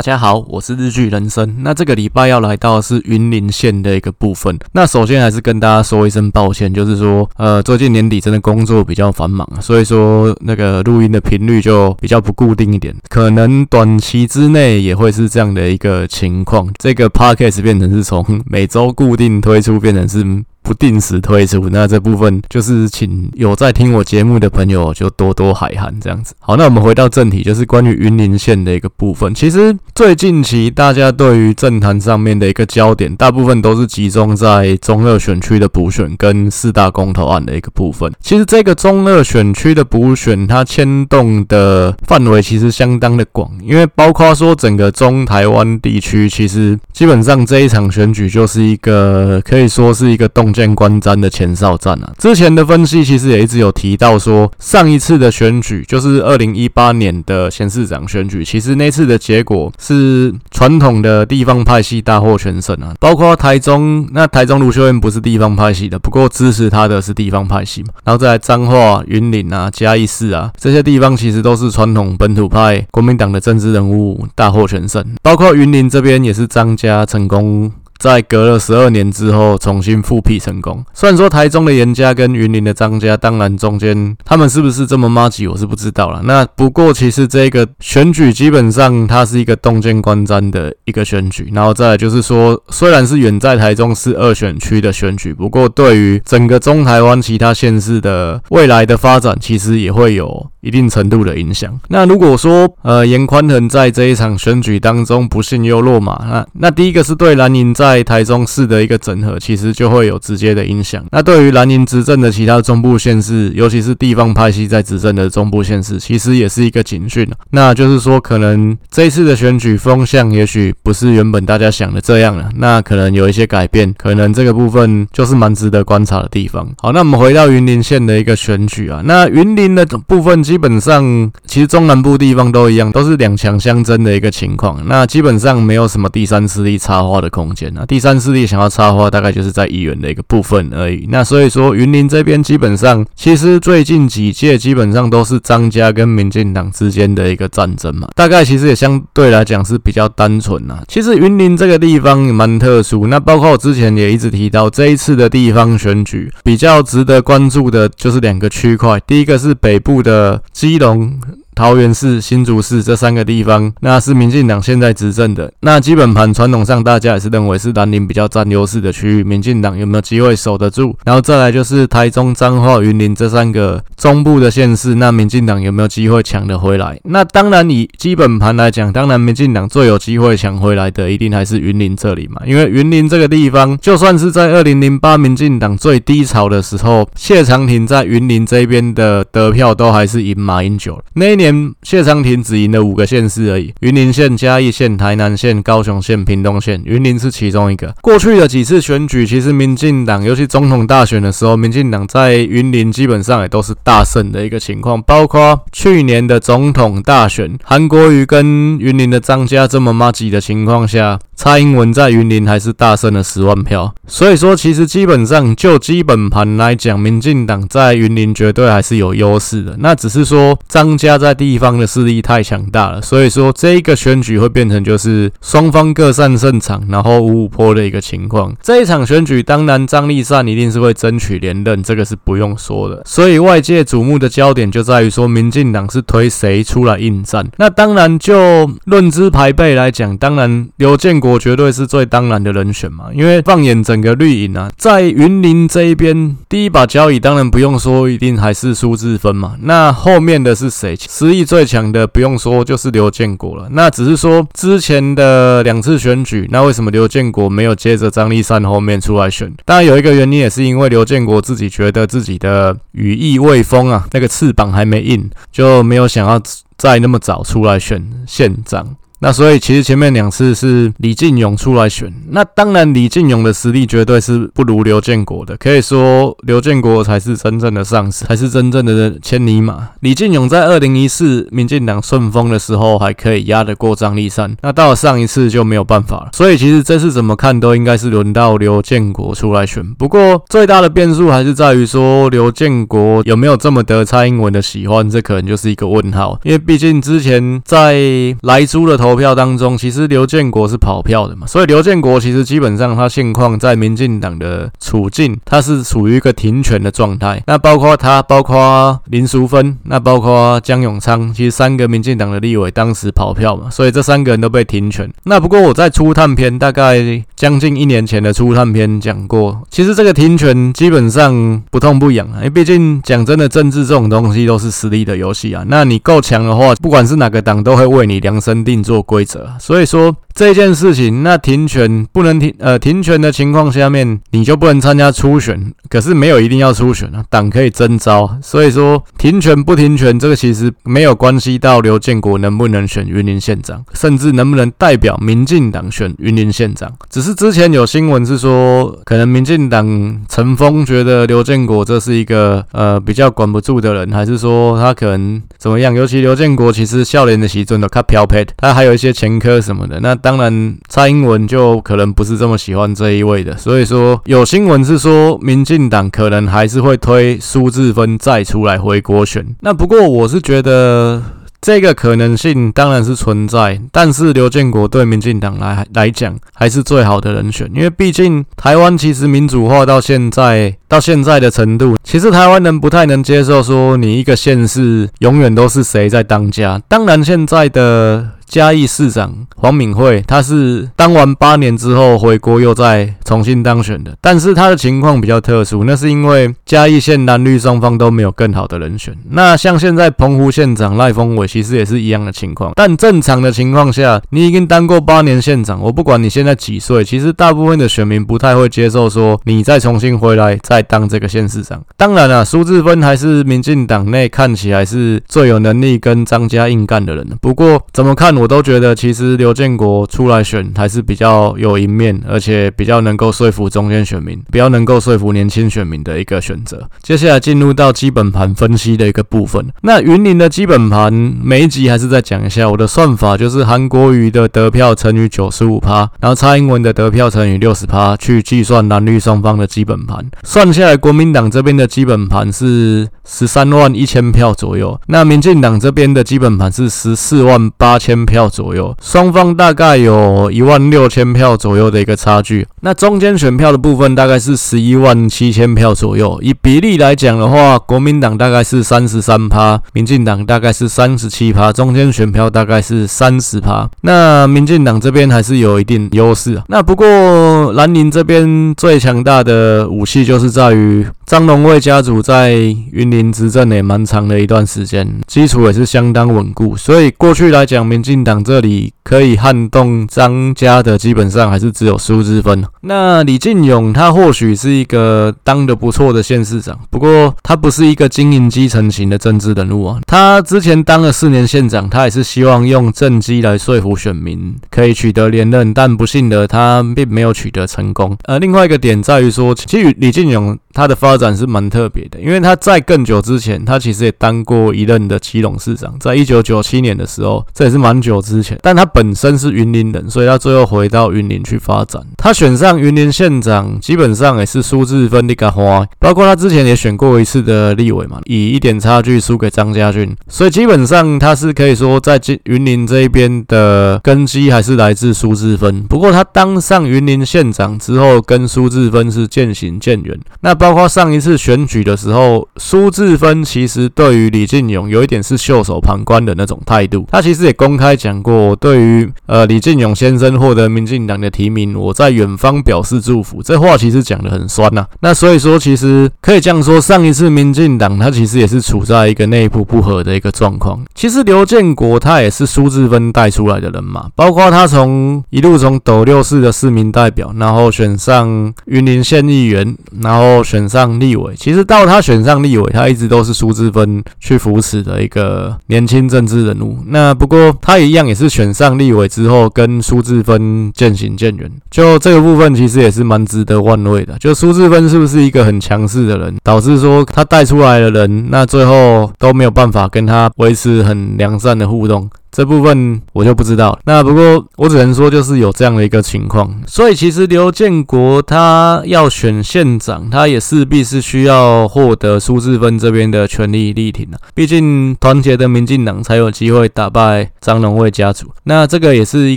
大家好，我是日剧人生。那这个礼拜要来到的是云林县的一个部分。那首先还是跟大家说一声抱歉，就是说，呃，最近年底真的工作比较繁忙，所以说那个录音的频率就比较不固定一点，可能短期之内也会是这样的一个情况。这个 podcast 变成是从每周固定推出变成是。不定时推出，那这部分就是请有在听我节目的朋友就多多海涵这样子。好，那我们回到正题，就是关于云林县的一个部分。其实最近期大家对于政坛上面的一个焦点，大部分都是集中在中二选区的补选跟四大公投案的一个部分。其实这个中二选区的补选，它牵动的范围其实相当的广，因为包括说整个中台湾地区，其实基本上这一场选举就是一个可以说是一个动。见观瞻的前哨战啊，之前的分析其实也一直有提到说，上一次的选举就是二零一八年的县市长选举，其实那次的结果是传统的地方派系大获全胜啊，包括台中，那台中卢秀燕不是地方派系的，不过支持他的是地方派系嘛，然后再来彰化、云林啊、嘉义市啊这些地方，其实都是传统本土派国民党的政治人物大获全胜，包括云林这边也是张家成功。在隔了十二年之后重新复辟成功。虽然说台中的颜家跟云林的张家，当然中间他们是不是这么麻吉，我是不知道了。那不过其实这个选举基本上它是一个洞见观瞻的一个选举。然后再来就是说，虽然是远在台中市二选区的选举，不过对于整个中台湾其他县市的未来的发展，其实也会有一定程度的影响。那如果说呃颜宽恒在这一场选举当中不幸又落马，那那第一个是对蓝营在台中市的一个整合，其实就会有直接的影响。那对于蓝营执政的其他中部县市，尤其是地方派系在执政的中部县市，其实也是一个警讯。那就是说，可能这一次的选举风向，也许不是原本大家想的这样了。那可能有一些改变，可能这个部分就是蛮值得观察的地方。好，那我们回到云林县的一个选举啊，那云林的部分基本上，其实中南部地方都一样，都是两强相争的一个情况。那基本上没有什么第三势力插花的空间啊。第三势力想要插花，大概就是在议员的一个部分而已。那所以说，云林这边基本上，其实最近几届基本上都是张家跟民进党之间的一个战争嘛。大概其实也相对来讲是比较单纯啊。其实云林这个地方蛮特殊。那包括我之前也一直提到，这一次的地方选举比较值得关注的就是两个区块。第一个是北部的基隆。桃园市、新竹市这三个地方，那是民进党现在执政的。那基本盘传统上，大家也是认为是蓝营比较占优势的区域。民进党有没有机会守得住？然后再来就是台中、彰化、云林这三个中部的县市，那民进党有没有机会抢得回来？那当然，以基本盘来讲，当然民进党最有机会抢回来的，一定还是云林这里嘛。因为云林这个地方，就算是在二零零八民进党最低潮的时候，谢长廷在云林这边的得票都还是赢马英九。那一年。谢长廷只赢了五个县市而已，云林县、嘉义县、台南县、高雄县、屏东县，云林是其中一个。过去的几次选举，其实民进党，尤其总统大选的时候，民进党在云林基本上也都是大胜的一个情况。包括去年的总统大选，韩国瑜跟云林的张家这么妈挤的情况下，蔡英文在云林还是大胜了十万票。所以说，其实基本上就基本盘来讲，民进党在云林绝对还是有优势的。那只是说张家在地方的势力太强大了，所以说这一个选举会变成就是双方各擅胜场，然后五五坡的一个情况。这一场选举，当然张立善一定是会争取连任，这个是不用说的。所以外界瞩目的焦点就在于说，民进党是推谁出来应战。那当然就论资排辈来讲，当然刘建国我绝对是最当然的人选嘛。因为放眼整个绿营啊，在云林这一边，第一把交椅当然不用说，一定还是苏治芬嘛。那后面的是谁？实力最强的不用说，就是刘建国了。那只是说之前的两次选举，那为什么刘建国没有接着张丽善后面出来选？当然有一个原因，也是因为刘建国自己觉得自己的羽翼未丰啊，那个翅膀还没硬，就没有想要再那么早出来选县长。那所以其实前面两次是李进勇出来选，那当然李进勇的实力绝对是不如刘建国的，可以说刘建国才是真正的上司，才是真正的千里马。李进勇在二零一四民进党顺风的时候还可以压得过张立山，那到了上一次就没有办法了。所以其实这次怎么看都应该是轮到刘建国出来选。不过最大的变数还是在于说刘建国有没有这么得蔡英文的喜欢，这可能就是一个问号，因为毕竟之前在莱猪的头。投票当中，其实刘建国是跑票的嘛，所以刘建国其实基本上他现况在民进党的处境，他是处于一个停权的状态。那包括他，包括林淑芬，那包括江永昌，其实三个民进党的立委当时跑票嘛，所以这三个人都被停权。那不过我在初探篇大概将近一年前的初探篇讲过，其实这个停权基本上不痛不痒啊，因为毕竟讲真的，政治这种东西都是实力的游戏啊。那你够强的话，不管是哪个党都会为你量身定做规则。所以说这件事情，那停权不能停，呃，停权的情况下面，你就不能参加初选。可是没有一定要初选啊，党可以征召。所以说停权不停权，这个其实没有关系到刘建国能不能选云林县长，甚至能不能代表民进党选云林县长。只是之前有新闻是说，可能民进党陈峰觉得刘建国这是一个呃比较管不住的人，还是说他可能怎么样？尤其刘建国其实笑脸的习尊都较飘撇，他还有有一些前科什么的。那当然蔡英文就可能不是这么喜欢这一位的。所以说有新闻是说，民进党可能还是会推苏志芬再出来回国选。那不过我是觉得。这个可能性当然是存在，但是刘建国对民进党来来讲还是最好的人选，因为毕竟台湾其实民主化到现在到现在的程度，其实台湾人不太能接受说你一个县市永远都是谁在当家。当然现在的。嘉义市长黄敏惠，他是当完八年之后回国，又再重新当选的。但是他的情况比较特殊，那是因为嘉义县蓝绿双方都没有更好的人选。那像现在澎湖县长赖峰伟，其实也是一样的情况。但正常的情况下，你已经当过八年县长，我不管你现在几岁，其实大部分的选民不太会接受说你再重新回来再当这个县市长。当然了，苏治芬还是民进党内看起来是最有能力跟张家硬干的人。不过怎么看？我都觉得其实刘建国出来选还是比较有赢面，而且比较能够说服中间选民，比较能够说服年轻选民的一个选择。接下来进入到基本盘分析的一个部分。那云林的基本盘每一集还是再讲一下，我的算法就是韩国瑜的得票乘以九十五趴，然后蔡英文的得票乘以六十趴，去计算蓝绿双方的基本盘。算下来，国民党这边的基本盘是十三万一千票左右，那民进党这边的基本盘是十四万八千票左右。双方大概有一万六千票左右的一个差距。那中间选票的部分大概是十一万七千票左右。以比例来讲的话，国民党大概是三十三趴，民进党大概是三十七趴，中间选票大概是三十趴。那民进党这边还是有一定优势啊。那不过蓝营这边最强大的武器就是在于张荣味家族在云林执政也蛮长的一段时间，基础也是相当稳固。所以过去来讲，民进党这里可以撼动张家的，基本上还是只有苏之芬。那李进勇他或许是一个当得不错的县市长，不过他不是一个经营基层型的政治人物啊。他之前当了四年县长，他也是希望用政绩来说服选民，可以取得连任，但不幸的他并没有取得成功。呃，另外一个点在于说，其实李进勇他的发展是蛮特别的，因为他在更久之前，他其实也当过一任的基隆市长，在一九九七年的时候，这也是蛮久之前。但他本身是云林人，所以他最后回到云林去发展。他选上云林县长，基本上也是苏治芬的个花，包括他之前也选过一次的立委嘛，以一点差距输给张家俊，所以基本上他是可以说在云林这一边的根基还是来自苏治芬。不过他当上云林县长之后，跟苏治芬是渐行渐远。那包包括上一次选举的时候，苏志芬其实对于李进勇有一点是袖手旁观的那种态度。他其实也公开讲过，对于呃李进勇先生获得民进党的提名，我在远方表示祝福。这话其实讲得很酸呐。那所以说，其实可以这样说，上一次民进党他其实也是处在一个内部不和的一个状况。其实刘建国他也是苏志芬带出来的人嘛，包括他从一路从斗六市的市民代表，然后选上云林县议员，然后。选上立委，其实到他选上立委，他一直都是苏志芬去扶持的一个年轻政治人物。那不过他一样也是选上立委之后，跟苏志芬渐行渐远。就这个部分，其实也是蛮值得玩味的。就苏志芬是不是一个很强势的人，导致说他带出来的人，那最后都没有办法跟他维持很良善的互动。这部分我就不知道。那不过我只能说，就是有这样的一个情况。所以其实刘建国他要选县长，他也势必是需要获得苏志芬这边的全力力挺啊。毕竟团结的民进党才有机会打败张荣味家族。那这个也是一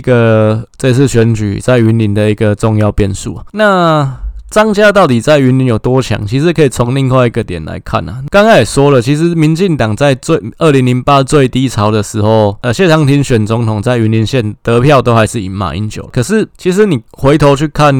个这次选举在云林的一个重要变数。那。张家到底在云林有多强？其实可以从另外一个点来看啊。刚刚也说了，其实民进党在最二零零八最低潮的时候，呃，谢长廷选总统在云林县得票都还是赢马英九。可是其实你回头去看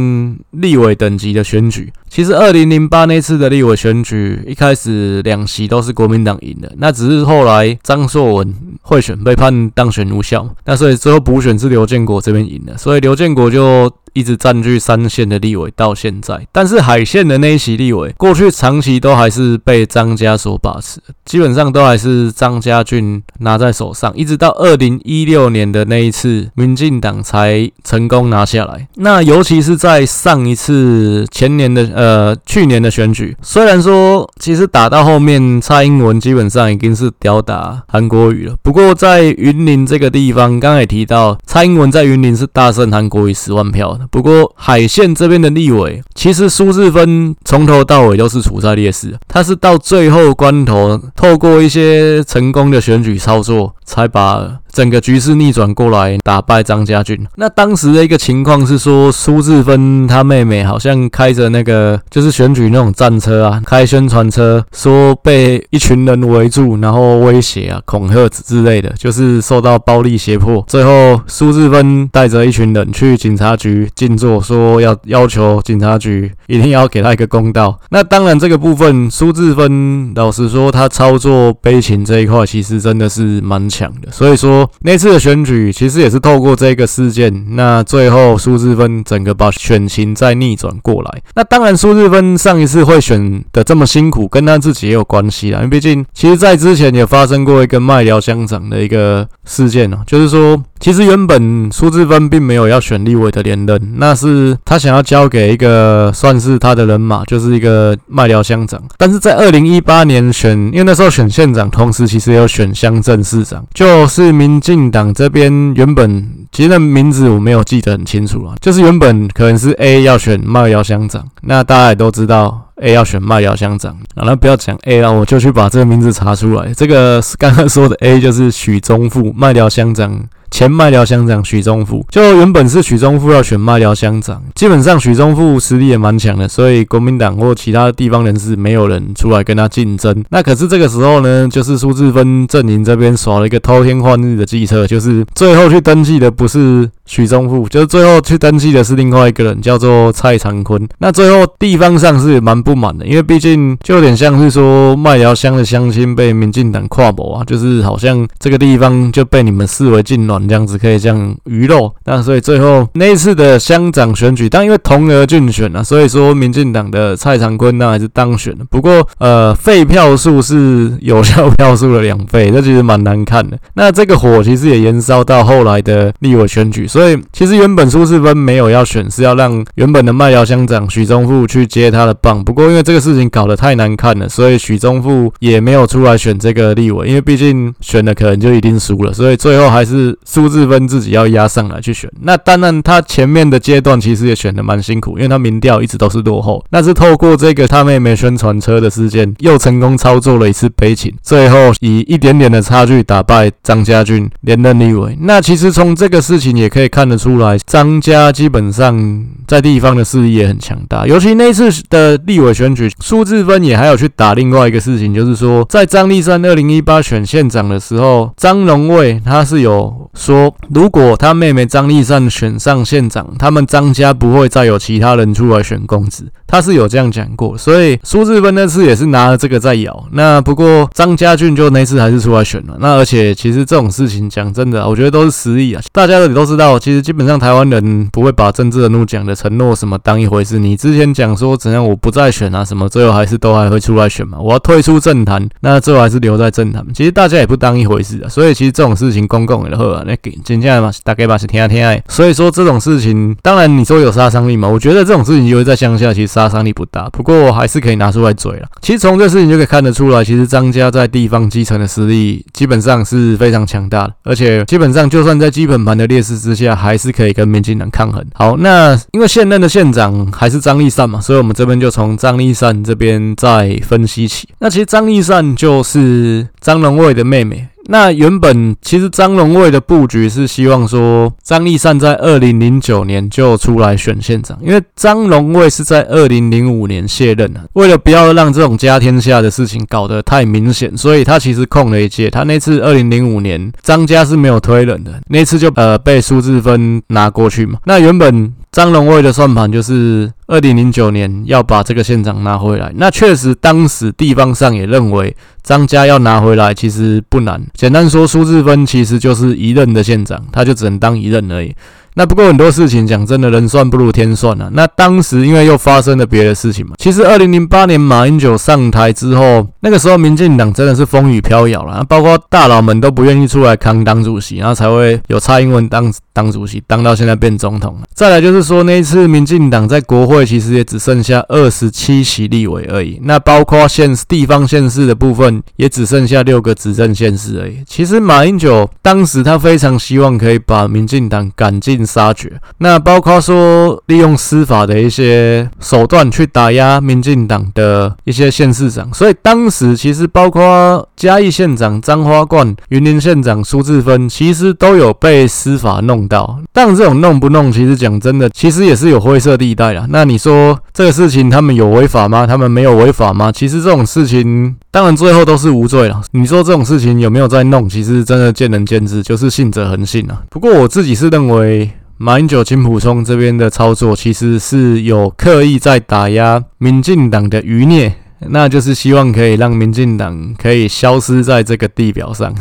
立委等级的选举，其实二零零八那次的立委选举，一开始两席都是国民党赢的，那只是后来张硕文贿选被判当选无效，那所以最后补选是刘建国这边赢的，所以刘建国就。一直占据三县的立委到现在，但是海线的那一席立委，过去长期都还是被张家所把持，基本上都还是张家俊拿在手上，一直到二零一六年的那一次，民进党才成功拿下来。那尤其是在上一次前年的呃呃去年的选举，虽然说其实打到后面，蔡英文基本上已经是吊打韩国瑜了，不过在云林这个地方，刚才也提到蔡英文在云林是大胜韩国瑜十万票的。不过海线这边的立委，其实苏治芬从头到尾都是处在劣势，他是到最后关头，透过一些成功的选举操作，才把整个局势逆转过来，打败张家俊。那当时的一个情况是说，苏志芬他妹妹好像开着那个就是选举那种战车啊，开宣传车，说被一群人围住，然后威胁啊、恐吓之类的，就是受到暴力胁迫。最后，苏志芬带着一群人去警察局静坐，说要要求警察局一定要给他一个公道。那当然，这个部分苏志芬老实说，他操作悲情这一块，其实真的是蛮强的。所以说。那次的选举其实也是透过这个事件，那最后苏志芬整个把选情再逆转过来。那当然，苏志芬上一次会选的这么辛苦，跟他自己也有关系啦。因为毕竟，其实在之前也发生过一个卖寮乡长的一个事件哦，就是说。其实原本苏志芬并没有要选立委的连任，那是他想要交给一个算是他的人马，就是一个麦寮乡长。但是在二零一八年选，因为那时候选县长，同时其实也有选乡镇市长，就是民进党这边原本其实那名字我没有记得很清楚啊，就是原本可能是 A 要选麦寮乡长，那大家也都知道 A 要选麦寮乡长，啊，那不要讲 A 了，我就去把这个名字查出来。这个刚刚说的 A 就是许宗富，麦寮乡长。前麦寮乡长许宗富，就原本是许宗富要选麦寮乡长，基本上许宗富实力也蛮强的，所以国民党或其他地方人士没有人出来跟他竞争。那可是这个时候呢，就是苏志芬阵营这边耍了一个偷天换日的计策，就是最后去登记的不是许宗富，就是最后去登记的是另外一个人，叫做蔡长坤。那最后地方上是蛮不满的，因为毕竟就有点像是说麦寮乡的乡亲被民进党跨谋啊，就是好像这个地方就被你们视为禁臠。这样子可以这样鱼肉，那所以最后那一次的乡长选举，但因为同额竞选啊，所以说民进党的蔡长坤那还是当选了。不过呃，废票数是有效票数的两倍，这其实蛮难看的。那这个火其实也延烧到后来的立委选举，所以其实原本苏治芬没有要选，是要让原本的麦寮乡长许宗富去接他的棒。不过因为这个事情搞得太难看了，所以许宗富也没有出来选这个立委，因为毕竟选了可能就一定输了，所以最后还是。苏志芬自己要压上来去选，那当然他前面的阶段其实也选得蛮辛苦，因为他民调一直都是落后。那是透过这个他妹妹宣传车的事件，又成功操作了一次悲情，最后以一点点的差距打败张家俊连任立委。那其实从这个事情也可以以看得出来，张家基本上在地方的势力也很强大。尤其那次的立委选举，苏志芬也还有去打另外一个事情，就是说在张立善二零一八选县长的时候，张荣卫他是有。说，如果他妹妹张立善选上县长，他们张家不会再有其他人出来选公子。他是有这样讲过，所以苏志芬那次也是拿了这个在咬。那不过张家俊就那次还是出来选了。那而且其实这种事情讲真的，我觉得都是实力啊。大家都都知道，其实基本上台湾人不会把政治人物讲的承诺什么当一回事。你之前讲说怎样我不再选啊什么，最后还是都还会出来选嘛。我要退出政坛，那最后还是留在政坛。其实大家也不当一回事啊。所以其实这种事情公共的话，那给接下来嘛大概嘛是听啊听啊。所以说这种事情，当然你说有杀伤力嘛，我觉得这种事情就会在乡下其实杀杀伤力不大，不过还是可以拿出来嘴了。其实从这事情就可以看得出来，其实张家在地方基层的实力基本上是非常强大的，而且基本上就算在基本盘的劣势之下，还是可以跟民进党抗衡。好，那因为现任的县长还是张立善嘛，所以我们这边就从张立善这边再分析起。那其实张立善就是张龙卫的妹妹。那原本其实张荣味的布局是希望说张丽善在二零零九年就出来选县长，因为张荣味是在二零零五年卸任的。为了不要让这种家天下的事情搞得太明显，所以他其实空了一届。他那次二零零五年张家是没有推人的，那次就呃被苏治芬拿过去嘛。那原本张荣卫的算盘就是。二零零九年要把这个县长拿回来，那确实当时地方上也认为张家要拿回来其实不难。简单说，苏志芬其实就是一任的县长，他就只能当一任而已。那不过很多事情讲真的，人算不如天算啊。那当时因为又发生了别的事情嘛。其实二零零八年马英九上台之后，那个时候民进党真的是风雨飘摇了，包括大佬们都不愿意出来扛党主席，然后才会有蔡英文当当主席，当到现在变总统。再来就是说那一次民进党在国会其实也只剩下二十七席立委而已，那包括县地方县市的部分也只剩下六个执政县市而已。其实马英九当时他非常希望可以把民进党赶进杀绝，那包括说利用司法的一些手段去打压民进党的一些县市长，所以当时其实包括嘉义县长张花冠、云林县长苏治芬，其实都有被司法弄到。但这种弄不弄，其实讲真的，其实也是有灰色地带啦。那你说这个事情他们有违法吗？他们没有违法吗？其实这种事情当然最后都是无罪了。你说这种事情有没有在弄？其实真的见仁见智，就是信者恒信啊。不过我自己是认为。马英九、金溥聪这边的操作，其实是有刻意在打压民进党的余孽。那就是希望可以让民进党可以消失在这个地表上。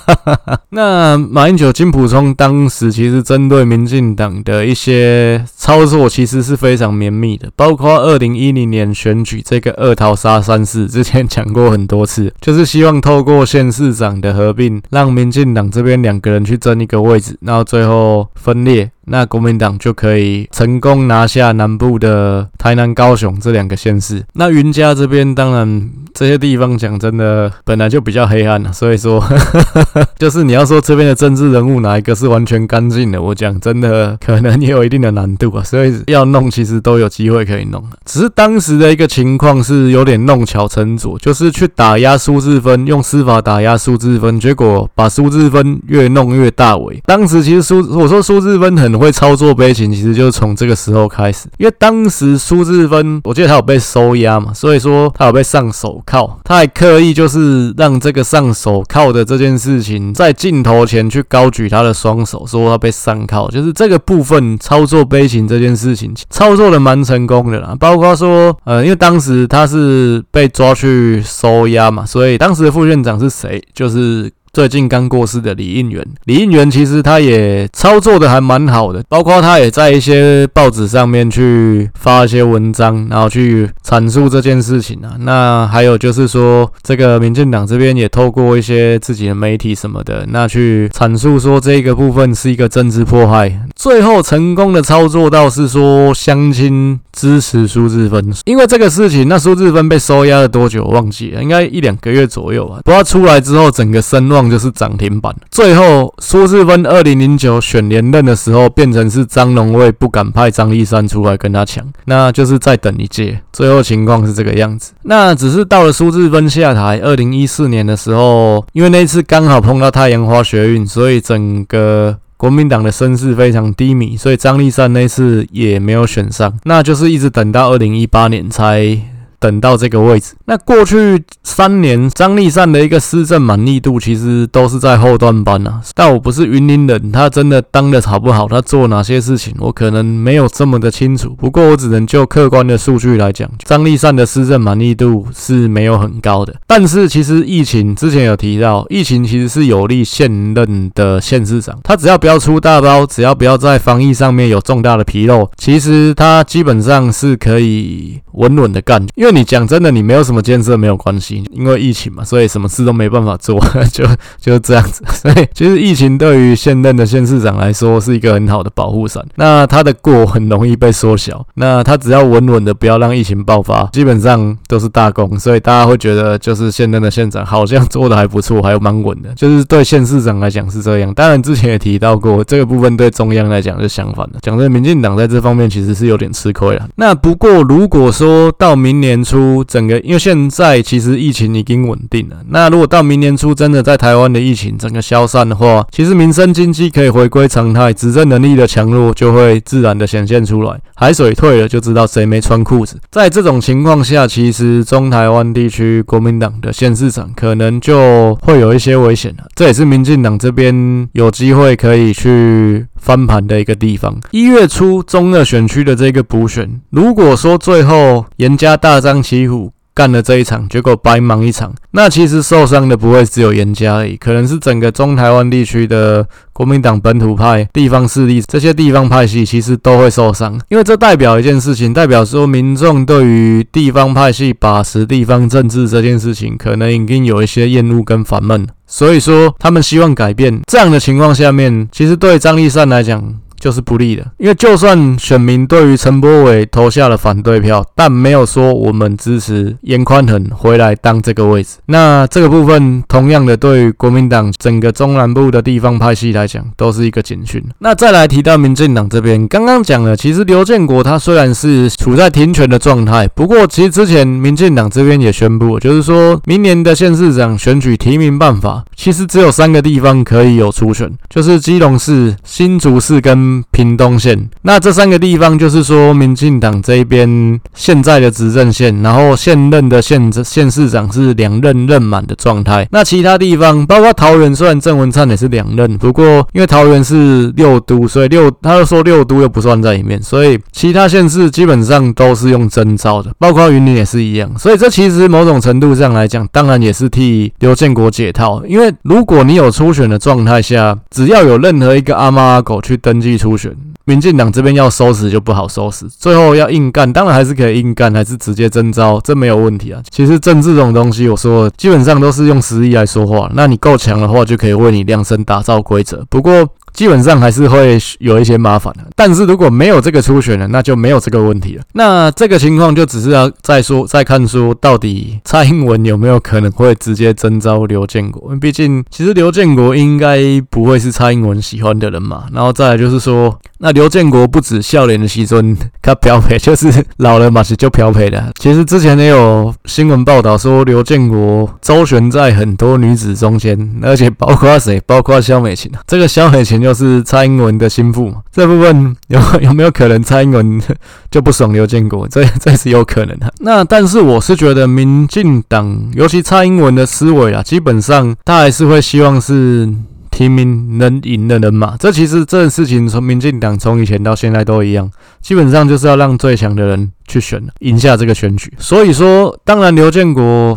那马英九、金普聪当时其实针对民进党的一些操作，其实是非常绵密的，包括二零一零年选举这个二桃杀三士，之前讲过很多次，就是希望透过县市长的合并，让民进党这边两个人去争一个位置，然后最后分裂。那国民党就可以成功拿下南部的台南、高雄这两个县市。那云嘉这边，当然这些地方讲真的本来就比较黑暗了，所以说 就是你要说这边的政治人物哪一个是完全干净的，我讲真的可能也有一定的难度啊。所以要弄，其实都有机会可以弄。只是当时的一个情况是有点弄巧成拙，就是去打压苏治芬，用司法打压苏治芬，结果把苏治芬越弄越大尾。当时其实苏我说苏治芬很。会操作悲情，其实就是从这个时候开始。因为当时苏志芬，我记得他有被收押嘛，所以说他有被上手铐，他还刻意就是让这个上手铐的这件事情，在镜头前去高举他的双手，说他被上铐，就是这个部分操作悲情这件事情，操作的蛮成功的啦。包括说，呃，因为当时他是被抓去收押嘛，所以当时的副院长是谁？就是。最近刚过世的李应元，李应元其实他也操作的还蛮好的，包括他也在一些报纸上面去发一些文章，然后去阐述这件事情啊。那还有就是说，这个民进党这边也透过一些自己的媒体什么的，那去阐述说这个部分是一个政治迫害。最后成功的操作到是说乡亲支持苏治芬，因为这个事情，那苏治芬被收押了多久忘记了，应该一两个月左右吧。不过出来之后，整个声就是涨停板。最后苏治芬二零零九选连任的时候，变成是张荣味不敢派张立山出来跟他抢，那就是再等一届。最后情况是这个样子。那只是到了苏治芬下台二零一四年的时候，因为那次刚好碰到太阳花学运，所以整个国民党的声势非常低迷，所以张立善那次也没有选上。那就是一直等到二零一八年才。等到这个位置。那过去三年张丽善的一个施政满意度其实都是在后段班啊。但我不是云林人，他真的当的好不好，他做哪些事情，我可能没有这么的清楚。不过我只能就客观的数据来讲，张丽善的施政满意度是没有很高的。但是其实疫情之前有提到，疫情其实是有利现任的县市长，他只要不要出大包，只要不要在防疫上面有重大的纰漏，其实他基本上是可以稳稳的干。因为你讲真的，你没有什么建设没有关系，因为疫情嘛，所以什么事都没办法做，就就这样子。所以其实疫情对于现任的县市长来说是一个很好的保护伞。那他的过很容易被缩小，那他只要稳稳的不要让疫情爆发，基本上都是大功。所以大家会觉得，就是现任的县长好像做的还不错，还有蛮稳的。就是对县市长来讲是这样。当然之前也提到过，这个部分对中央来讲是相反的。讲真，民进党在这方面其实是有点吃亏了。那不过如果说到明年初，整个因为现在其实疫情已经稳定了，那如果到明年初真的在台湾的疫情整个消散的话，其实民生经济可以回归常态，执政能力的强弱就会自然的显现出来。海水退了就知道谁没穿裤子。在这种情况下，其实中台湾地区国民党的县市长可能就会有一些危险了。这也是民进党这边有机会可以去翻盘的一个地方。一月初中二选区的这个补选，如果说最后严家大张旗鼓干了这一场，结果白忙一场，那其实受伤的不会只有严家而已，可能是整个中台湾地区的国民党本土派地方势力，这些地方派系其实都会受伤，因为这代表一件事情，代表说民众对于地方派系把持地方政治这件事情，可能已经有一些厌恶跟烦闷，所以说他们希望改变。这样的情况下面，其实对张立善来讲。就是不利的，因为就算选民对于陈柏伟投下了反对票，但没有说我们支持严宽恒回来当这个位置。那这个部分同样的，对于国民党整个中南部的地方派系来讲，都是一个警讯。那再来提到民进党这边，刚刚讲了，其实刘建国他虽然是处在停权的状态，不过其实之前民进党这边也宣布，就是说明年的县市长选举提名办法，其实只有三个地方可以有初选，就是基隆市、新竹市跟屏东县，那这三个地方就是说，民进党这一边现在的执政县，然后现任的县县市长是两任任满的状态。那其他地方，包括桃园，虽然郑文灿也是两任，不过因为桃园是六都，所以六他又说六都又不算在里面，所以其他县市基本上都是用征召的，包括云林也是一样。所以这其实某种程度上来讲，当然也是替刘建国解套，因为如果你有初选的状态下，只要有任何一个阿猫阿狗去登记。初选，民进党这边要收拾就不好收拾，最后要硬干，当然还是可以硬干，还是直接征召，这没有问题啊。其实政治这种东西，我说基本上都是用实力来说话，那你够强的话，就可以为你量身打造规则。不过。基本上还是会有一些麻烦的，但是如果没有这个初选了，那就没有这个问题了。那这个情况就只是要再说再看说，到底蔡英文有没有可能会直接征召刘建国？毕竟其实刘建国应该不会是蔡英文喜欢的人嘛。然后再来就是说，那刘建国不止笑脸的西尊，他标配就是老了嘛是就标配的。其实之前也有新闻报道说，刘建国周旋在很多女子中间，而且包括谁？包括萧美琴。这个萧美琴。就是蔡英文的心腹嘛，这部分有有没有可能蔡英文 就不爽刘建国？这这是有可能的。那但是我是觉得民进党，尤其蔡英文的思维啊，基本上他还是会希望是提名能赢的人嘛。这其实这件事情从民进党从以前到现在都一样，基本上就是要让最强的人去选，赢下这个选举。所以说，当然刘建国，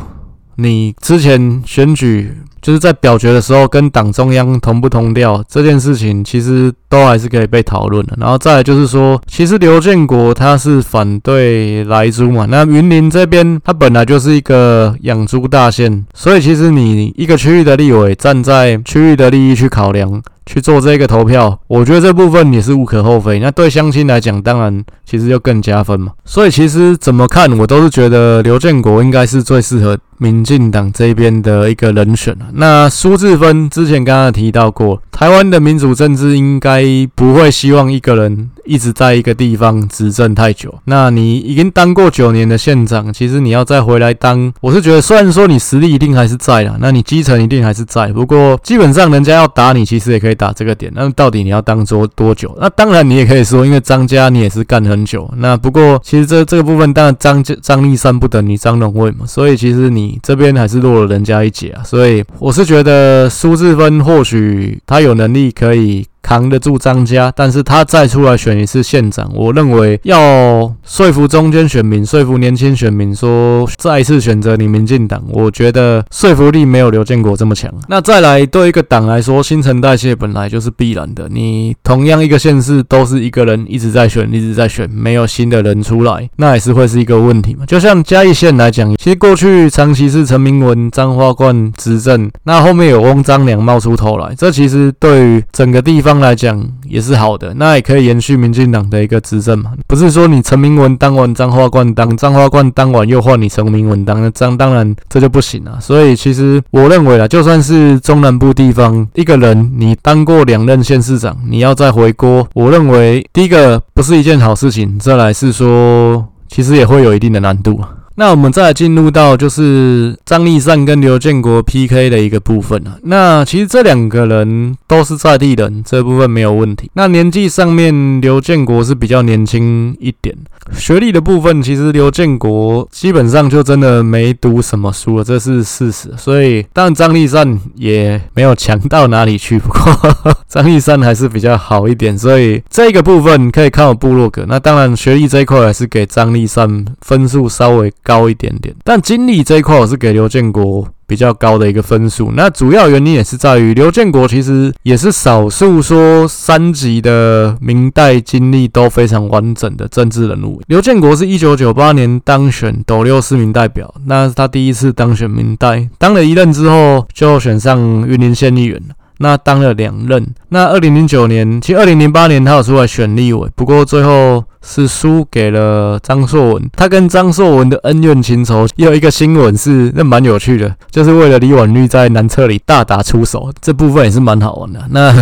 你之前选举。就是在表决的时候跟党中央同不同调这件事情，其实都还是可以被讨论的。然后再来就是说，其实刘建国他是反对来猪嘛，那云林这边他本来就是一个养猪大县，所以其实你一个区域的立委站在区域的利益去考量。去做这个投票，我觉得这部分也是无可厚非。那对相亲来讲，当然其实就更加分嘛。所以其实怎么看，我都是觉得刘建国应该是最适合民进党这边的一个人选。那苏志芬之前刚刚提到过。台湾的民主政治应该不会希望一个人一直在一个地方执政太久。那你已经当过九年的县长，其实你要再回来当，我是觉得虽然说你实力一定还是在啦，那你基层一定还是在。不过基本上人家要打你，其实也可以打这个点。那到底你要当多多久？那当然你也可以说，因为张家你也是干很久。那不过其实这这个部分，当然张张立山不等于张荣惠嘛，所以其实你这边还是落了人家一截啊。所以我是觉得苏志芬或许他有有能力可以。扛得住张家，但是他再出来选一次县长，我认为要说服中间选民、说服年轻选民说再一次选择你民进党，我觉得说服力没有刘建国这么强。那再来对一个党来说，新陈代谢本来就是必然的。你同样一个县市都是一个人一直在选、一直在选，没有新的人出来，那也是会是一个问题嘛。就像嘉义县来讲，其实过去长期是陈明文、张花冠执政，那后面有翁章良冒出头来，这其实对于整个地方。来讲也是好的，那也可以延续民进党的一个执政嘛。不是说你陈明文当完张花冠当，张花冠当完又换你陈明文当，那这样当然这就不行了。所以其实我认为啊，就算是中南部地方一个人，你当过两任县市长，你要再回锅，我认为第一个不是一件好事情，再来是说其实也会有一定的难度啊。那我们再进入到就是张立善跟刘建国 PK 的一个部分啊。那其实这两个人都是在地人，这部分没有问题。那年纪上面，刘建国是比较年轻一点。学历的部分，其实刘建国基本上就真的没读什么书了，这是事实。所以当然张立善也没有强到哪里去，不 过张立善还是比较好一点。所以这个部分可以看我部落格。那当然学历这一块还是给张立善分数稍微高一点点，但经历这一块我是给刘建国比较高的一个分数。那主要原因也是在于刘建国其实也是少数说三级的明代经历都非常完整的政治人物。刘建国是一九九八年当选斗六市民代表，那是他第一次当选民代，当了一任之后就选上云林县议员了。那当了两任，那二零零九年，其实二零零八年他有出来选立委，不过最后是输给了张硕文。他跟张硕文的恩怨情仇，也有一个新闻是那蛮有趣的，就是为了李婉玉在南侧里大打出手，这部分也是蛮好玩的。那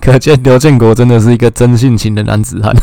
可见刘建国真的是一个真性情的男子汉。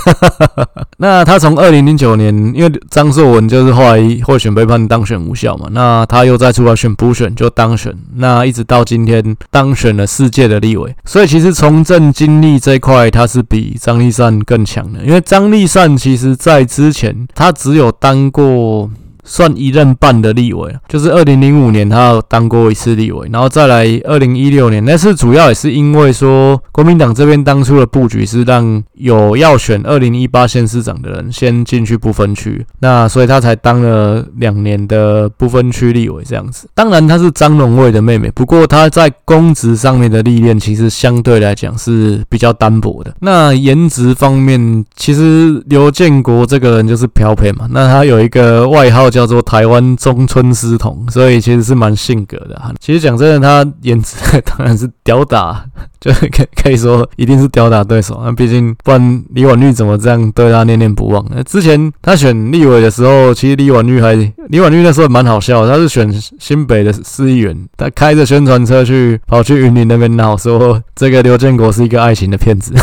那他从二零零九年，因为张硕文就是后来贿选被判当选无效嘛，那他又再出来选补选就当选，那一直到今天当选了世界的立委，所以其实从政经历这块，他是比张立善更强的。因为张立善但其实在之前，他只有当过。算一任半的立委，就是二零零五年他当过一次立委，然后再来二零一六年，那次主要也是因为说国民党这边当初的布局是让有要选二零一八县市长的人先进去不分区，那所以他才当了两年的不分区立委这样子。当然他是张荣味的妹妹，不过他在公职上面的历练其实相对来讲是比较单薄的。那颜值方面，其实刘建国这个人就是标配嘛，那他有一个外号叫。叫做台湾中村司童，所以其实是蛮性格的哈。其实讲真的，他颜值当然是吊打，就可可以说一定是吊打对手。那毕竟不然李婉玉怎么这样对他念念不忘？那之前他选立委的时候，其实李婉玉还李婉玉那时候蛮好笑，他是选新北的市议员，他开着宣传车去跑去云林那边闹，说这个刘建国是一个爱情的骗子。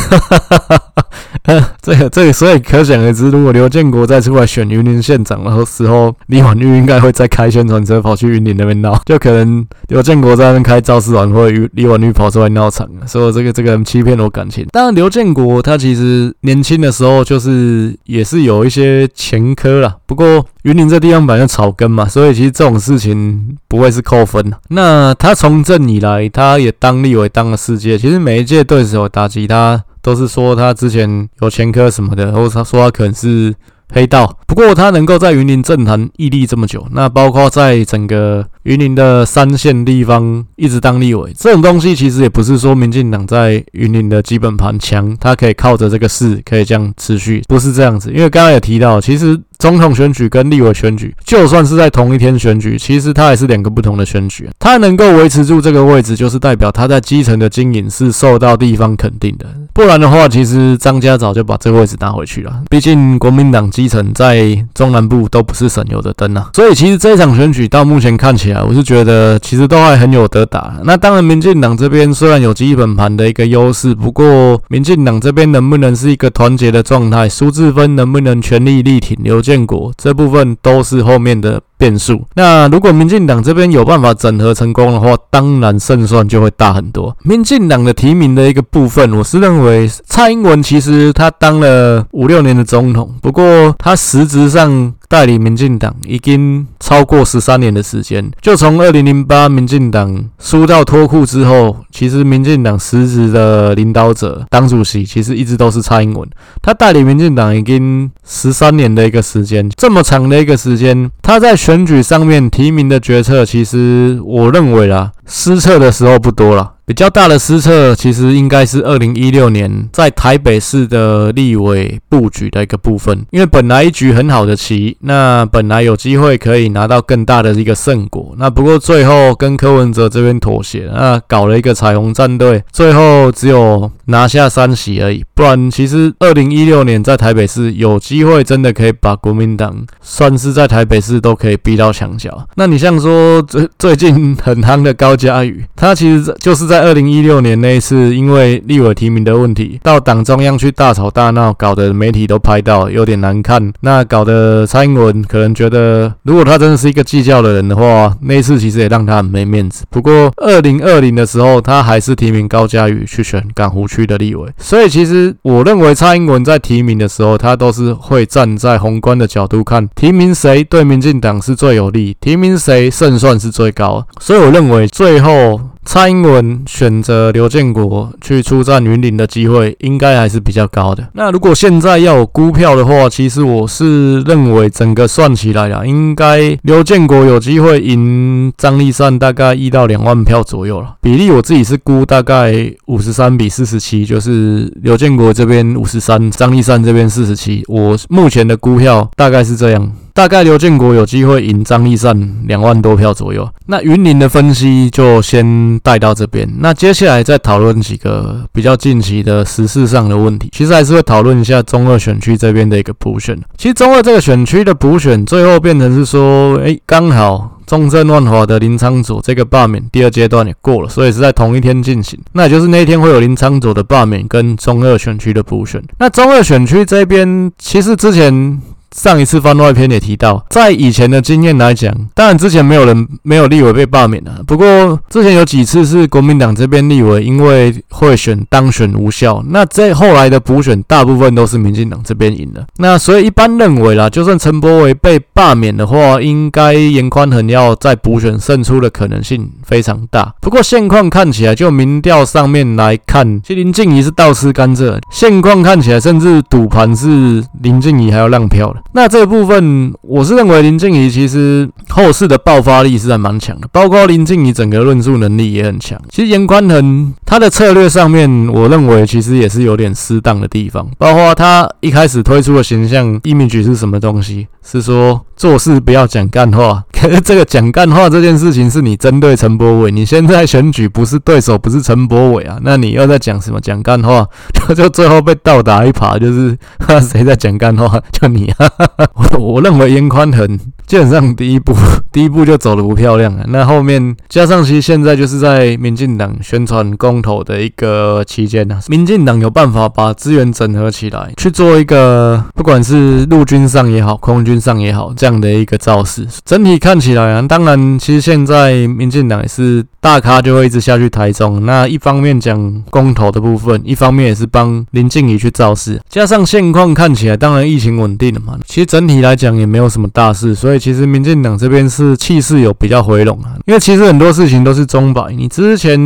这个这个，所以可想而知，如果刘建国再出来选云林县长的时候，李婉玉应该会再开宣传车跑去云林那边闹，就可能刘建国在那边开造势晚会，李婉玉跑出来闹场，所以这个这个欺骗我感情。当然，刘建国他其实年轻的时候就是也是有一些前科啦，不过云林这地方本来草根嘛，所以其实这种事情不会是扣分。那他从政以来，他也当立委当了四届，其实每一届对手打击他。都是说他之前有前科什么的，或者他说他可能是黑道。不过他能够在云林政坛屹立这么久，那包括在整个云林的三线地方一直当立委，这种东西其实也不是说民进党在云林的基本盘强，他可以靠着这个势可以这样持续，不是这样子。因为刚刚也提到，其实总统选举跟立委选举，就算是在同一天选举，其实它还是两个不同的选举。它能够维持住这个位置，就是代表它在基层的经营是受到地方肯定的。不然的话，其实张家早就把这个位置拿回去了。毕竟国民党基层在中南部都不是省油的灯啊。所以其实这场选举到目前看起来，我是觉得其实都还很有得打。那当然，民进党这边虽然有基本盘的一个优势，不过民进党这边能不能是一个团结的状态？苏治芬能不能全力力挺刘建建国？这部分都是后面的变数。那如果民进党这边有办法整合成功的话，当然胜算就会大很多。民进党的提名的一个部分，我是认为蔡英文其实他当了五六年的总统，不过他实质上代理民进党已经超过十三年的时间。就从二零零八民进党输到脱裤之后，其实民进党实质的领导者、党主席其实一直都是蔡英文。他代理民进党已经十三年的一个时间，这么长的一个时间，他在。选举上面提名的决策，其实我认为啦，失策的时候不多了。比较大的失策，其实应该是二零一六年在台北市的立委布局的一个部分，因为本来一局很好的棋，那本来有机会可以拿到更大的一个胜果，那不过最后跟柯文哲这边妥协，那搞了一个彩虹战队，最后只有拿下三席而已。不然，其实二零一六年在台北市有机会，真的可以把国民党算是在台北市都可以逼到墙角。那你像说最最近很夯的高嘉瑜，他其实就是在。在二零一六年那一次，因为立委提名的问题，到党中央去大吵大闹，搞得媒体都拍到，有点难看。那搞得蔡英文可能觉得，如果他真的是一个计较的人的话，那一次其实也让他很没面子。不过二零二零的时候，他还是提名高嘉瑜去选港湖区的立委。所以其实我认为蔡英文在提名的时候，他都是会站在宏观的角度看，提名谁对民进党是最有利，提名谁胜算是最高。所以我认为最后。蔡英文选择刘建国去出战云林的机会，应该还是比较高的。那如果现在要有估票的话，其实我是认为整个算起来啊，应该刘建国有机会赢张立善大概一到两万票左右了。比例我自己是估大概五十三比四十七，就是刘建国这边五十三，张立善这边四十七。我目前的估票大概是这样。大概刘建国有机会赢张丽善两万多票左右。那云林的分析就先带到这边。那接下来再讨论几个比较近期的时事上的问题。其实还是会讨论一下中二选区这边的一个补选。其实中二这个选区的补选最后变成是说，哎，刚好中正万华的林昌佐这个罢免第二阶段也过了，所以是在同一天进行。那也就是那一天会有林昌佐的罢免跟中二选区的补选。那中二选区这边其实之前。上一次番外篇也提到，在以前的经验来讲，当然之前没有人没有立委被罢免了。不过之前有几次是国民党这边立委因为贿选当选无效，那这后来的补选大部分都是民进党这边赢了。那所以一般认为啦，就算陈柏惟被罢免的话，应该严宽衡要在补选胜出的可能性非常大。不过现况看起来，就民调上面来看，其实林静怡是倒吃甘蔗。现况看起来，甚至赌盘是林静怡还要让票那这部分，我是认为林静怡其实后世的爆发力是还蛮强的，包括林静仪整个论述能力也很强。其实严宽恒他的策略上面，我认为其实也是有点失当的地方，包括他一开始推出的形象 image 是什么东西，是说做事不要讲干话。可是这个讲干话这件事情是你针对陈柏伟，你现在选举不是对手，不是陈柏伟啊，那你又在讲什么讲干话？就 就最后被倒打一耙，就是哈 谁在讲干话？就你啊！我我认为严宽恒基本上第一步第一步就走的不漂亮了。那后面加上其实现在就是在民进党宣传公投的一个期间呢，民进党有办法把资源整合起来，去做一个不管是陆军上也好，空军上也好这样的一个造势。整体看起来啊，当然其实现在民进党也是大咖就会一直下去台中。那一方面讲公投的部分，一方面也是帮林静怡去造势。加上现况看起来，当然疫情稳定了嘛。其实整体来讲也没有什么大事，所以其实民进党这边是气势有比较回笼啊。因为其实很多事情都是中摆，你之前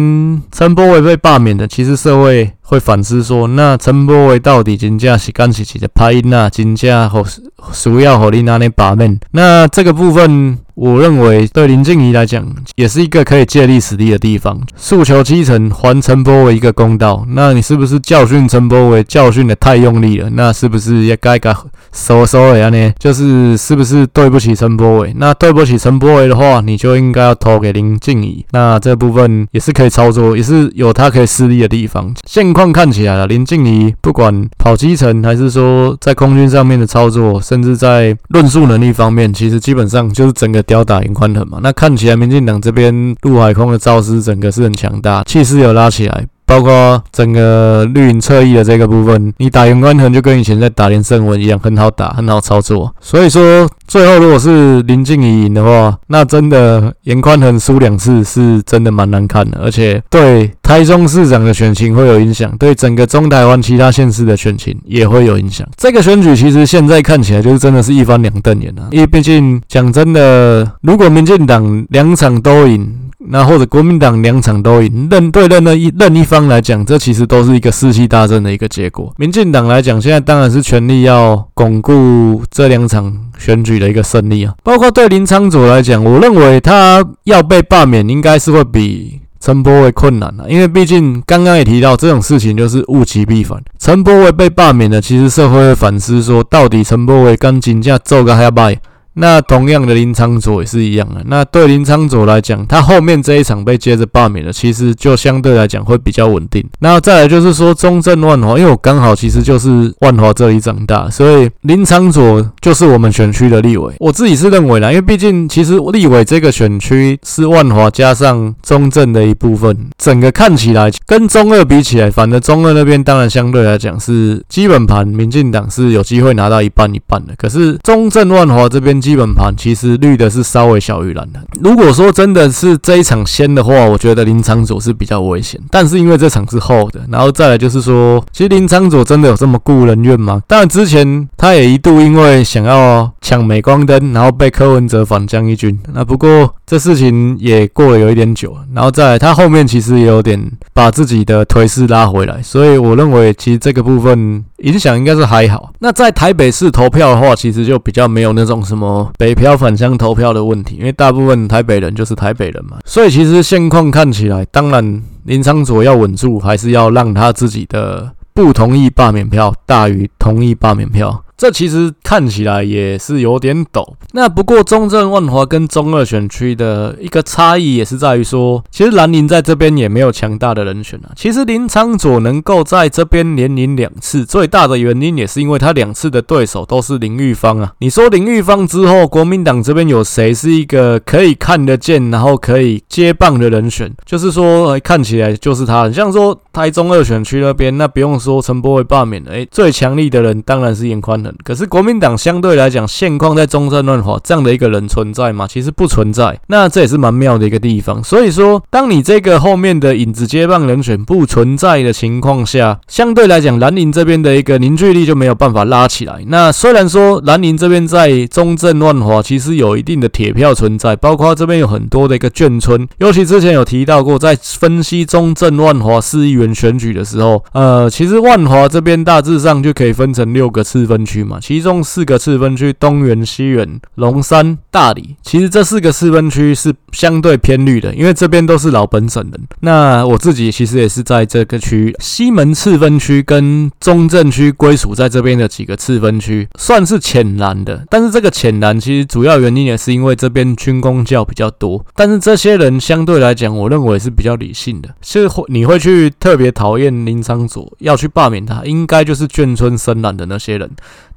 陈波伟被罢免的，其实社会会反思说，那陈柏惟到底真正是干是几的拍音啊，真正好需要和你那里罢免？那这个部分。我认为对林静怡来讲，也是一个可以借力使力的地方，诉求基层还陈柏惟一个公道。那你是不是教训陈柏惟教训得太用力了？那是不是也该该收收的呢，就是是不是对不起陈柏惟？那对不起陈柏惟的话，你就应该要投给林静怡。那这部分也是可以操作，也是有他可以施力的地方。现况看起来啊，林静仪不管跑基层还是说在空军上面的操作，甚至在论述能力方面，其实基本上就是整个吊打赢宽衡嘛。那看起来民进党这边陆海空的造势，整个是很强大，气势有拉起来。包括整个绿营侧翼的这个部分，你打颜宽恒就跟以前在打连胜文一样，很好打，很好操作。所以说，最后如果是林静仪赢的话，那真的严宽恒输两次是真的蛮难看的，而且对台中市长的选情会有影响，对整个中台湾其他县市的选情也会有影响。这个选举其实现在看起来就是真的是一翻两瞪眼啊，因为毕竟讲真的，如果民进党两场都赢。那或者国民党两场都赢，任对任何一任一方来讲，这其实都是一个士气大振的一个结果。民进党来讲，现在当然是全力要巩固这两场选举的一个胜利啊。包括对林昶佐来讲，我认为他要被罢免，应该是会比陈柏伟困难啊，因为毕竟刚刚也提到这种事情就是物极必反。陈柏伟被罢免了，其实社会会反思说，到底陈柏伟跟金价做个还要败。那同样的林昶佐也是一样的。那对林昶佐来讲，他后面这一场被接着罢免了，其实就相对来讲会比较稳定。那再来就是说中正万华，因为我刚好其实就是万华这里长大，所以林昶佐就是我们选区的立委。我自己是认为啦，因为毕竟其实立委这个选区是万华加上中正的一部分，整个看起来跟中二比起来，反正中二那边当然相对来讲是基本盘，民进党是有机会拿到一半一半的。可是中正万华这边。基本盘其实绿的是稍微小于蓝的。如果说真的是这一场先的话，我觉得林昶佐是比较危险。但是因为这场是后的，然后再来就是说，其实林昶佐真的有这么顾人怨吗？当然之前他也一度因为想要抢镁光灯，然后被柯文哲反将一军。那不过这事情也过了有一点久，然后再来他后面其实也有点把自己的颓势拉回来。所以我认为其实这个部分影响应该是还好。那在台北市投票的话，其实就比较没有那种什么。北漂返乡投票的问题，因为大部分台北人就是台北人嘛，所以其实现况看起来，当然林昌佐要稳住，还是要让他自己的不同意罢免票大于同意罢免票。这其实看起来也是有点陡。那不过中正万华跟中二选区的一个差异也是在于说，其实蓝营在这边也没有强大的人选啊。其实林昌佐能够在这边连赢两次，最大的原因也是因为他两次的对手都是林玉芳啊。你说林玉芳之后，国民党这边有谁是一个可以看得见，然后可以接棒的人选？就是说看起来就是他，很像说台中二选区那边，那不用说陈柏惟罢免了，诶，最强力的人当然是严宽了可是国民党相对来讲，现况在中正万华这样的一个人存在吗？其实不存在。那这也是蛮妙的一个地方。所以说，当你这个后面的影子接棒人选不存在的情况下，相对来讲，蓝营这边的一个凝聚力就没有办法拉起来。那虽然说蓝营这边在中正万华其实有一定的铁票存在，包括这边有很多的一个眷村，尤其之前有提到过，在分析中正万华市议员选举的时候，呃，其实万华这边大致上就可以分成六个次分区。其中四个次分区，东园、西园、龙山、大理，其实这四个次分区是相对偏绿的，因为这边都是老本省人。那我自己其实也是在这个区，西门次分区跟中正区归属在这边的几个次分区，算是浅蓝的。但是这个浅蓝其实主要原因也是因为这边军工教比较多。但是这些人相对来讲，我认为是比较理性的。是你会去特别讨厌林昌佐，要去罢免他，应该就是眷村深蓝的那些人。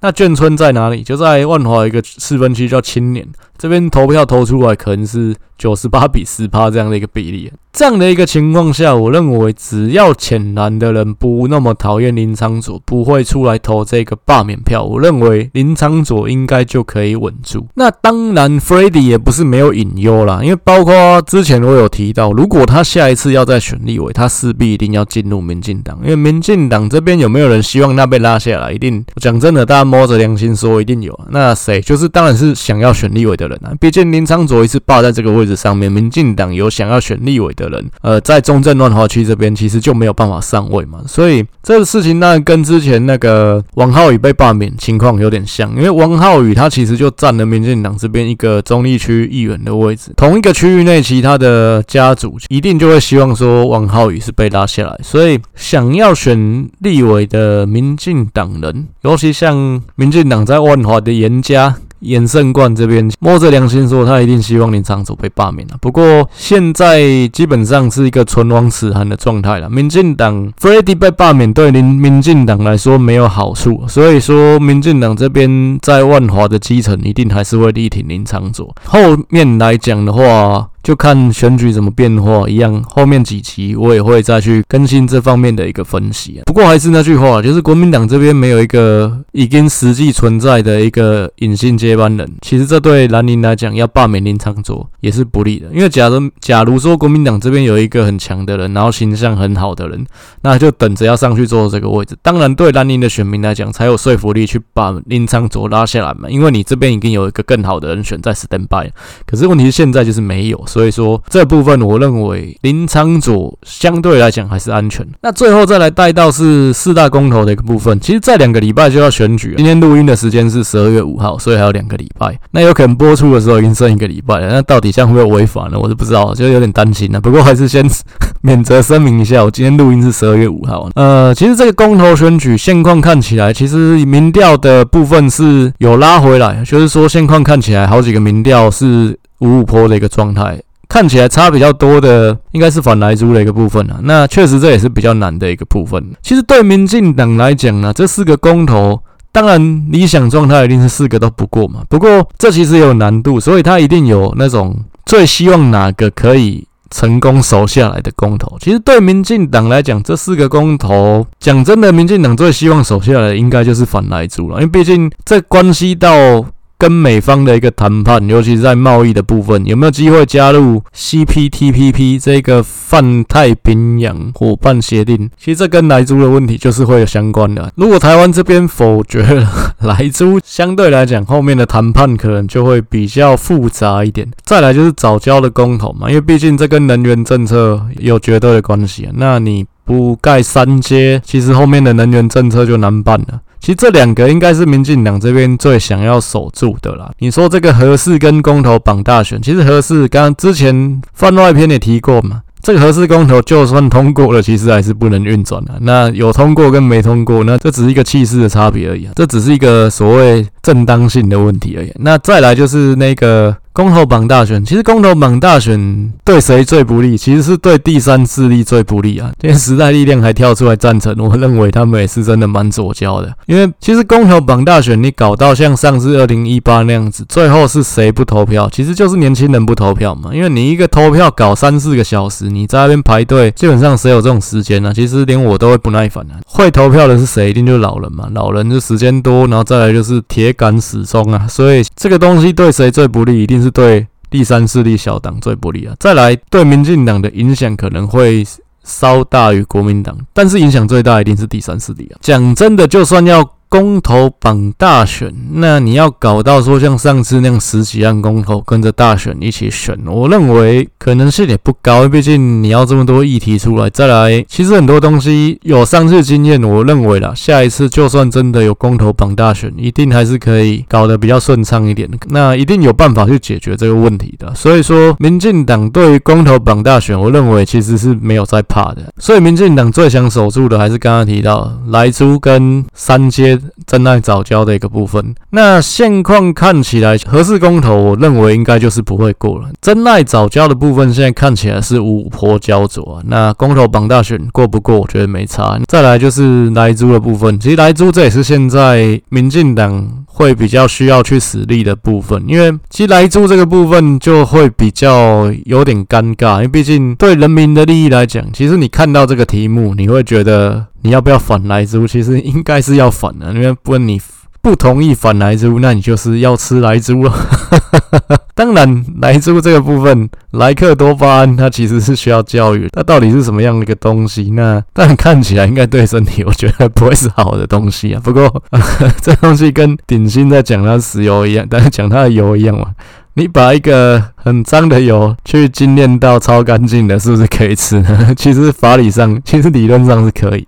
那眷村在哪里？就在万华一个四分区叫青年，这边投票投出来可能是九十八比十趴这样的一个比例。这样的一个情况下，我认为只要浅蓝的人不那么讨厌林昶佐，不会出来投这个罢免票，我认为林昶佐应该就可以稳住。那当然，Freddy 也不是没有隐忧啦，因为包括之前我有提到，如果他下一次要再选立委，他势必一定要进入民进党，因为民进党这边有没有人希望他被拉下来？一定讲真的，大家摸着良心说，一定有。那谁？就是当然是想要选立委的人啊，毕竟林昶佐一次霸在这个位置上面，民进党有想要选立委的人，呃，在中正万华区这边其实就没有办法上位嘛。所以这个事情当然跟之前那个王浩宇被罢免情况有点像，因为王浩宇他其实就占了民进党这边一个中立区议员的位置，同一个区域内其他的家族一定就会希望说王浩宇是被拉下来，所以想要选立委的民进党人，尤其像民进党在万华的严家。颜胜冠这边摸着良心说，他一定希望林长佐被罢免了。不过现在基本上是一个唇亡齿寒的状态了。民进党 Freddy 被罢免，对林民进党来说没有好处，所以说民进党这边在万华的基层一定还是会力挺林长佐。后面来讲的话。就看选举怎么变化一样，后面几期我也会再去更新这方面的一个分析啊。不过还是那句话，就是国民党这边没有一个已经实际存在的一个隐性接班人，其实这对蓝营来讲要罢免林昶佐也是不利的。因为假如假如说国民党这边有一个很强的人，然后形象很好的人，那就等着要上去坐这个位置。当然对蓝营的选民来讲才有说服力去把林昶佐拉下来嘛，因为你这边已经有一个更好的人选在 stand by。可是问题是现在就是没有。所以说这部分，我认为林昶佐相对来讲还是安全。那最后再来带到是四大公投的一个部分。其实，在两个礼拜就要选举，今天录音的时间是十二月五号，所以还有两个礼拜。那有可能播出的时候已经剩一个礼拜了。那到底这样会不会违法呢？我是不知道，就有点担心了。不过还是先 免责声明一下，我今天录音是十二月五号。呃，其实这个公投选举现况看起来，其实民调的部分是有拉回来，就是说现况看起来好几个民调是。五五坡的一个状态，看起来差比较多的应该是反莱猪的一个部分啊。那确实这也是比较难的一个部分。其实对民进党来讲呢，这四个公投，当然理想状态一定是四个都不过嘛。不过这其实也有难度，所以他一定有那种最希望哪个可以成功守下来的公投。其实对民进党来讲，这四个公投，讲真的，民进党最希望守下来的应该就是反莱猪了，因为毕竟这关系到。跟美方的一个谈判，尤其是在贸易的部分，有没有机会加入 CPTPP 这个泛太平洋伙伴协定？其实这跟莱猪的问题就是会有相关的。如果台湾这边否决了莱猪，相对来讲后面的谈判可能就会比较复杂一点。再来就是早交的公投嘛，因为毕竟这跟能源政策有绝对的关系。那你不盖三阶，其实后面的能源政策就难办了。其实这两个应该是民进党这边最想要守住的啦。你说这个核四跟公投绑大选，其实核四刚之前番外篇也提过嘛。这个核四公投就算通过了，其实还是不能运转的。那有通过跟没通过，那这只是一个气势的差别而已啊。这只是一个所谓正当性的问题而已。那再来就是那个。公投绑大选，其实公投绑大选对谁最不利？其实是对第三势力最不利啊！今天时代力量还跳出来赞成，我认为他们也是真的蛮左胶的。因为其实公投绑大选，你搞到像上次二零一八那样子，最后是谁不投票？其实就是年轻人不投票嘛。因为你一个投票搞三四个小时，你在那边排队，基本上谁有这种时间呢？其实连我都会不耐烦啊。会投票的是谁？一定就是老人嘛。老人就时间多，然后再来就是铁杆始终啊。所以这个东西对谁最不利？一定是对第三势力小党最不利啊！再来，对民进党的影响可能会稍大于国民党，但是影响最大一定是第三势力啊！讲真的，就算要。公投绑大选，那你要搞到说像上次那样十几万公投跟着大选一起选，我认为可能性也不高，毕竟你要这么多议题出来。再来，其实很多东西有上次经验，我认为啦，下一次就算真的有公投绑大选，一定还是可以搞得比较顺畅一点。那一定有办法去解决这个问题的。所以说，民进党对于公投绑大选，我认为其实是没有在怕的。所以，民进党最想守住的还是刚刚提到莱猪跟三阶。珍爱早教的一个部分，那现况看起来合适公投，我认为应该就是不会过了。珍爱早教的部分现在看起来是五波焦灼，那公投榜大选过不过，我觉得没差。再来就是莱猪的部分，其实莱猪这也是现在民进党会比较需要去死力的部分，因为其实莱猪这个部分就会比较有点尴尬，因为毕竟对人民的利益来讲，其实你看到这个题目，你会觉得。你要不要反莱猪？其实应该是要反的，因为不然你不同意反莱猪，那你就是要吃莱猪了。当然，莱猪这个部分，莱克多巴胺它其实是需要教育，它到底是什么样的一个东西？那但看起来应该对身体，我觉得不会是好的东西啊。不过呵呵 这东西跟鼎新在讲它石油一样，但是讲它的油一样嘛。你把一个很脏的油去精炼到超干净的，是不是可以吃呢？其实法理上，其实理论上是可以。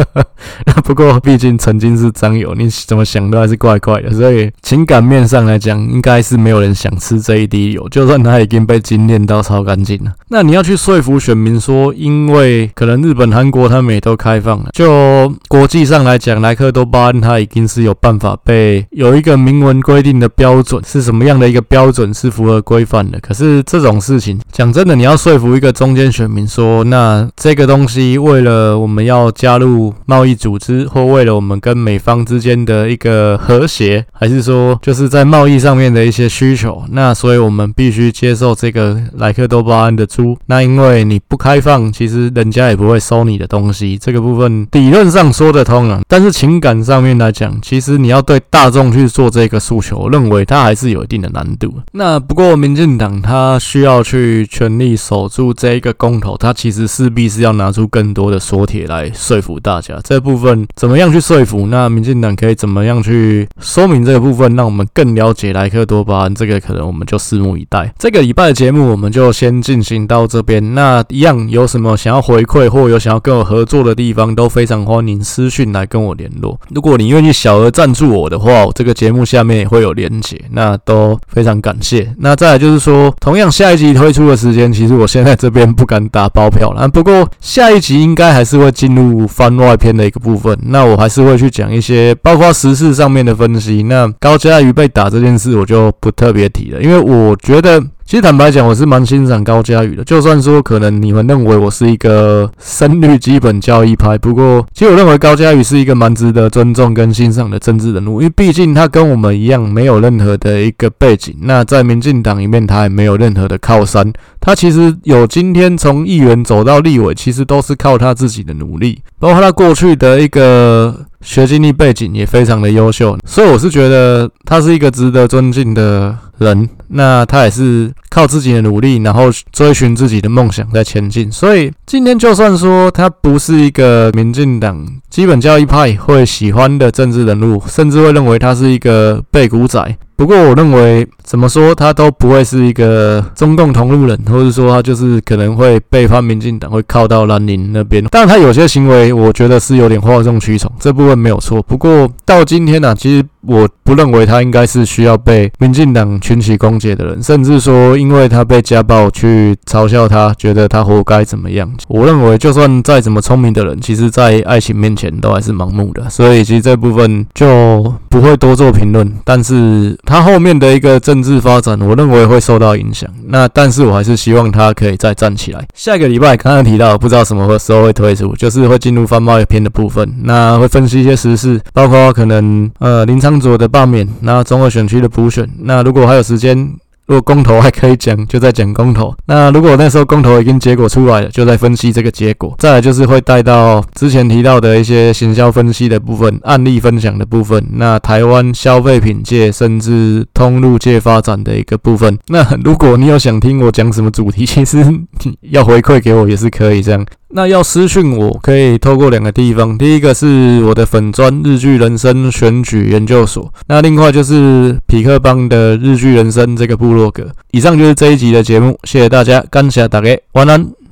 那不过毕竟曾经是脏油，你怎么想都还是怪怪的。所以情感面上来讲，应该是没有人想吃这一滴油，就算它已经被精炼到超干净了。那你要去说服选民说，因为可能日本、韩国他们也都开放了，就国际上来讲，莱克多巴胺它已经是有办法被有一个明文规定的标准，是什么样的一个标准是符合规范的。可是这种事情，讲真的，你要说服一个中间选民说，那这个东西为了我们要加入贸易组织，或为了我们跟美方之间的一个和谐，还是说就是在贸易上面的一些需求，那所以我们必须接受这个莱克多巴胺的猪。那因为你不开放，其实人家也不会收你的东西。这个部分理论上说得通啊，但是情感上面来讲，其实你要对大众去做这个诉求，认为它还是有一定的难度。那不过民进党他需要去全力守住这一个公投，他其实势必是要拿出更多的说帖来说服大家。这部分怎么样去说服？那民进党可以怎么样去说明这个部分，让我们更了解莱克多巴胺？这个可能我们就拭目以待。这个礼拜的节目我们就先进行到这边。那一样有什么想要回馈或有想要跟我合作的地方，都非常欢迎私讯来跟我联络。如果你愿意小额赞助我的话，这个节目下面也会有连结，那都非常感感谢。那再来就是说，同样下一集推出的时间，其实我现在这边不敢打包票了。不过下一集应该还是会进入番外篇的一个部分，那我还是会去讲一些包括时事上面的分析。那高佳瑜被打这件事，我就不特别提了，因为我觉得。其实坦白讲，我是蛮欣赏高嘉宇的。就算说可能你们认为我是一个深绿基本教义派，不过其实我认为高嘉宇是一个蛮值得尊重跟欣赏的政治人物，因为毕竟他跟我们一样没有任何的一个背景。那在民进党里面，他也没有任何的靠山。他其实有今天从议员走到立委，其实都是靠他自己的努力，包括他过去的一个学经历背景也非常的优秀。所以我是觉得他是一个值得尊敬的人。那他也是靠自己的努力，然后追寻自己的梦想在前进。所以今天就算说他不是一个民进党基本教义派会喜欢的政治人物，甚至会认为他是一个背骨仔。不过我认为怎么说他都不会是一个中共同路人，或者说他就是可能会背叛民进党，会靠到蓝宁那边。但他有些行为，我觉得是有点哗众取宠，这部分没有错。不过到今天呢、啊，其实。我不认为他应该是需要被民进党群起攻击的人，甚至说因为他被家暴去嘲笑他，觉得他活该怎么样？我认为就算再怎么聪明的人，其实在爱情面前都还是盲目的，所以其实这部分就不会多做评论。但是他后面的一个政治发展，我认为会受到影响。那但是我还是希望他可以再站起来。下个礼拜刚刚提到，不知道什么时候会推出，就是会进入翻贸易篇的部分，那会分析一些时事，包括可能呃林昌。左的罢免，那中二选区的补选，那如果还有时间，如果公投还可以讲，就再讲公投。那如果那时候公投已经结果出来了，就再分析这个结果。再来就是会带到之前提到的一些行销分析的部分、案例分享的部分。那台湾消费品界甚至通路界发展的一个部分。那如果你有想听我讲什么主题，其实要回馈给我也是可以这样。那要私讯我，可以透过两个地方，第一个是我的粉专日剧人生选举研究所，那另外就是匹克邦的日剧人生这个部落格。以上就是这一集的节目，谢谢大家，感谢大家，晚安。